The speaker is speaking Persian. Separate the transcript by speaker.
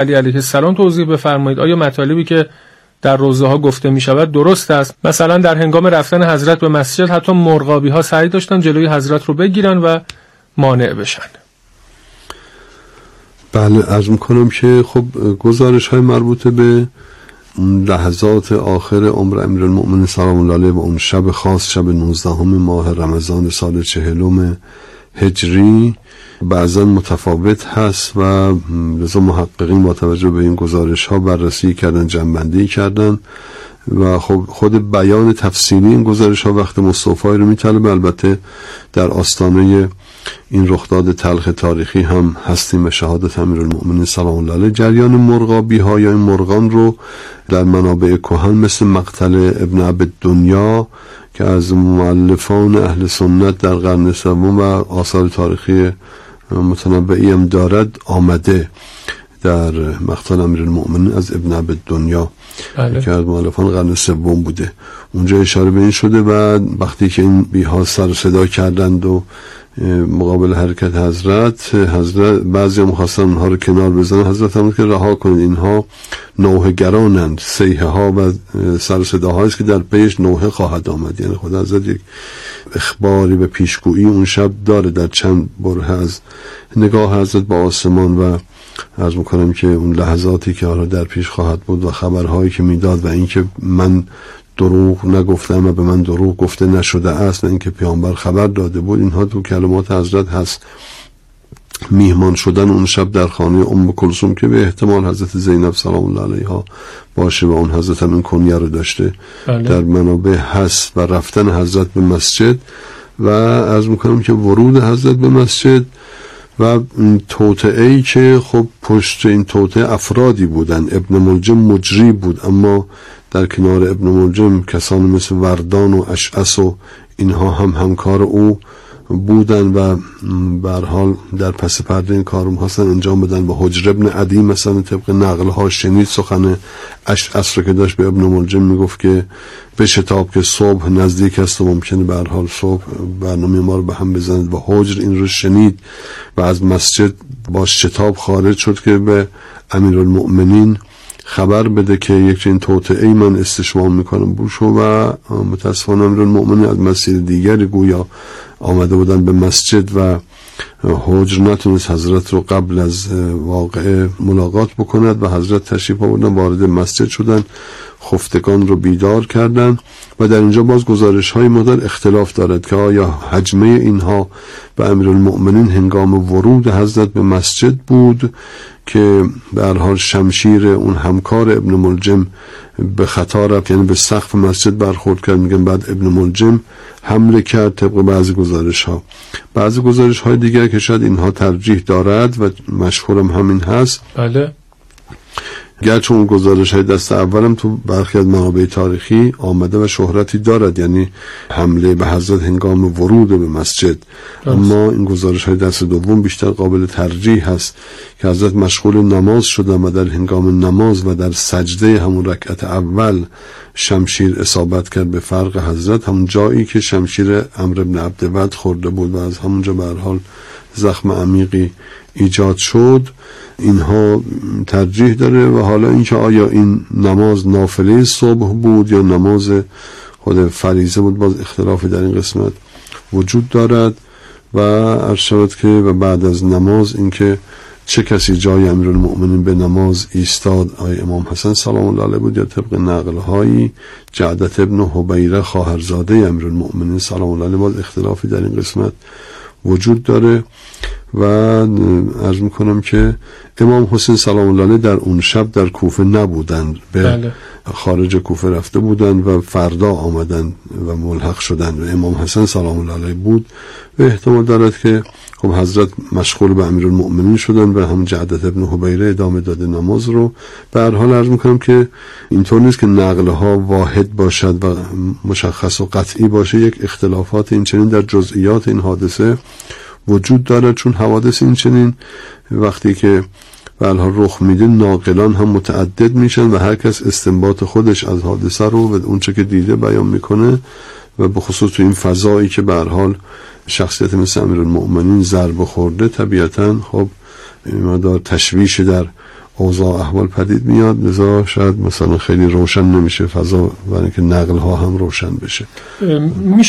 Speaker 1: علی علیه السلام توضیح بفرمایید. آیا مطالبی که در روزه ها گفته می شود درست است؟ مثلا در هنگام رفتن حضرت به مسجد حتی مرغابی ها سعی داشتن جلوی حضرت رو بگیرن و مانع بشن.
Speaker 2: بله از می‌کنم که خب گزارش های مربوط به لحظات آخر عمر المؤمن سلام الله علیه و اون شب خاص شب 19 ماه رمضان سال چهلم هجری بعضا متفاوت هست و لذا محققین با توجه به این گزارش ها بررسی کردن جنبندی کردن و خب خود بیان تفصیلی این گزارش ها وقت مصطفی رو میطلبه. البته در آستانه این رخداد تلخ تاریخی هم هستیم به شهادت امیر المؤمنین سلام الله علیه جریان مرغابی ها یا این مرغان رو در منابع کهن مثل مقتل ابن عبد دنیا که از مؤلفان اهل سنت در قرن سوم و آثار تاریخی متنبعی هم دارد آمده در مقتل امیر المؤمنین از ابن عبد دنیا بله. که از مؤلفان قرن سوم بوده اونجا اشاره به این شده و وقتی که این بیها سر صدا کردند و مقابل حرکت حضرت حضرت بعضی هم خواستن اونها رو کنار بزنن. حضرت هم که رها کنید اینها نوه گرانند سیه ها و سر صداهایی که در پیش نوه خواهد آمد. یعنی خدا حضرت یک اخباری و پیشگویی اون شب داره در چند بره از نگاه حضرت با آسمان و از می‌کنم که اون لحظاتی که حالا در پیش خواهد بود و خبرهایی که می‌داد و اینکه من دروغ نگفتم و به من دروغ گفته نشده است اینکه پیامبر خبر داده بود اینها تو کلمات حضرت هست میهمان شدن اون شب در خانه ام کلثوم که به احتمال حضرت زینب سلام الله علیها باشه و اون حضرت هم این کنیه رو داشته بله. در منابع هست و رفتن حضرت به مسجد و از می‌کنم که ورود حضرت به مسجد و توطعه ای که خب پشت این توطعه افرادی بودن ابن ملجم مجری بود اما در کنار ابن ملجم کسان مثل وردان و اشعس و اینها هم همکار او بودن و حال در پس پرده این کارم هستن انجام بدن و حجر ابن عدی مثلا طبق نقل ها شنید سخن اش رو که داشت به ابن ملجم می‌گفت که به شتاب که صبح نزدیک است و ممکنه به حال صبح برنامه ما رو به هم بزند و حجر این رو شنید و از مسجد با شتاب خارج شد که به امیر المؤمنین خبر بده که یک چنین توطعه من استشمام می‌کنم. بوشو و متاسفانه امیر المؤمنین از مسیر دیگری گویا آمده بودن به مسجد و حجر نتونست حضرت رو قبل از واقع ملاقات بکند و حضرت تشریف آوردن وارد مسجد شدن. خفتگان رو بیدار کردن و در اینجا باز گزارش های مدر اختلاف دارد که آیا حجمه اینها به امیر المؤمنین هنگام ورود حضرت به مسجد بود که به حال شمشیر اون همکار ابن ملجم به خطا رفت یعنی به سقف مسجد برخورد کرد میگن بعد ابن ملجم حمله کرد طبق بعضی گزارش ها بعضی گزارش های دیگر که شاید اینها ترجیح دارد و مشهورم همین هست.
Speaker 1: بله.
Speaker 2: گرچه اون گزارش های دست اولم تو برخی از منابع تاریخی آمده و شهرتی دارد یعنی حمله به حضرت هنگام ورود به مسجد. اما این گزارش های دست دوم بیشتر قابل ترجیح هست که حضرت مشغول نماز شدن و در هنگام نماز و در سجده همون رکعت اول شمشیر اصابت کرد به فرق حضرت. همون جایی که شمشیر امر ابن عبدود خورده بود و از همونجا به حال زخم عمیقی ایجاد شد اینها ترجیح داره و حالا اینکه آیا این نماز نافله صبح بود یا نماز خود فریزه بود باز اختلافی در این قسمت وجود دارد و عرض که و بعد از نماز اینکه چه کسی جای امیر المؤمنین به نماز ایستاد آیا امام حسن سلام الله علیه بود یا طبق نقل هایی جعدت ابن حبیره خواهرزاده امیر المؤمنین سلام الله علیه باز اختلافی در این قسمت وجود داره. و عرض می‌کنم که امام حسین سلام الله علیه در اون شب در کوفه نبودند. به بله. خارج کوفه رفته بودند و فردا آمدند و ملحق شدند. و امام حسن سلام الله علیه بود. و احتمال دارد که خب حضرت مشغول به امیر المؤمنین شدن و هم جعدت ابن حبیره ادامه داده نماز رو. به هر حال عرض می‌کنم که اینطور نیست که نقل ها واحد باشد و مشخص و قطعی باشه. یک اختلافات این چنین در جزئیات این حادثه وجود دارد چون حوادث این چنین وقتی که برها رخ میده ناقلان هم متعدد میشن و هر کس استنباط خودش از حادثه رو و اونچه که دیده بیان می‌کنه و به خصوص تو این فضایی که به حال شخصیت مثل امیر المؤمنین ضرب خورده طبیعتا خب مدار تشویش در اوضاع احوال پدید میاد. لذا شاید مثلا خیلی روشن نمیشه فضا برای که نقل ها هم روشن بشه.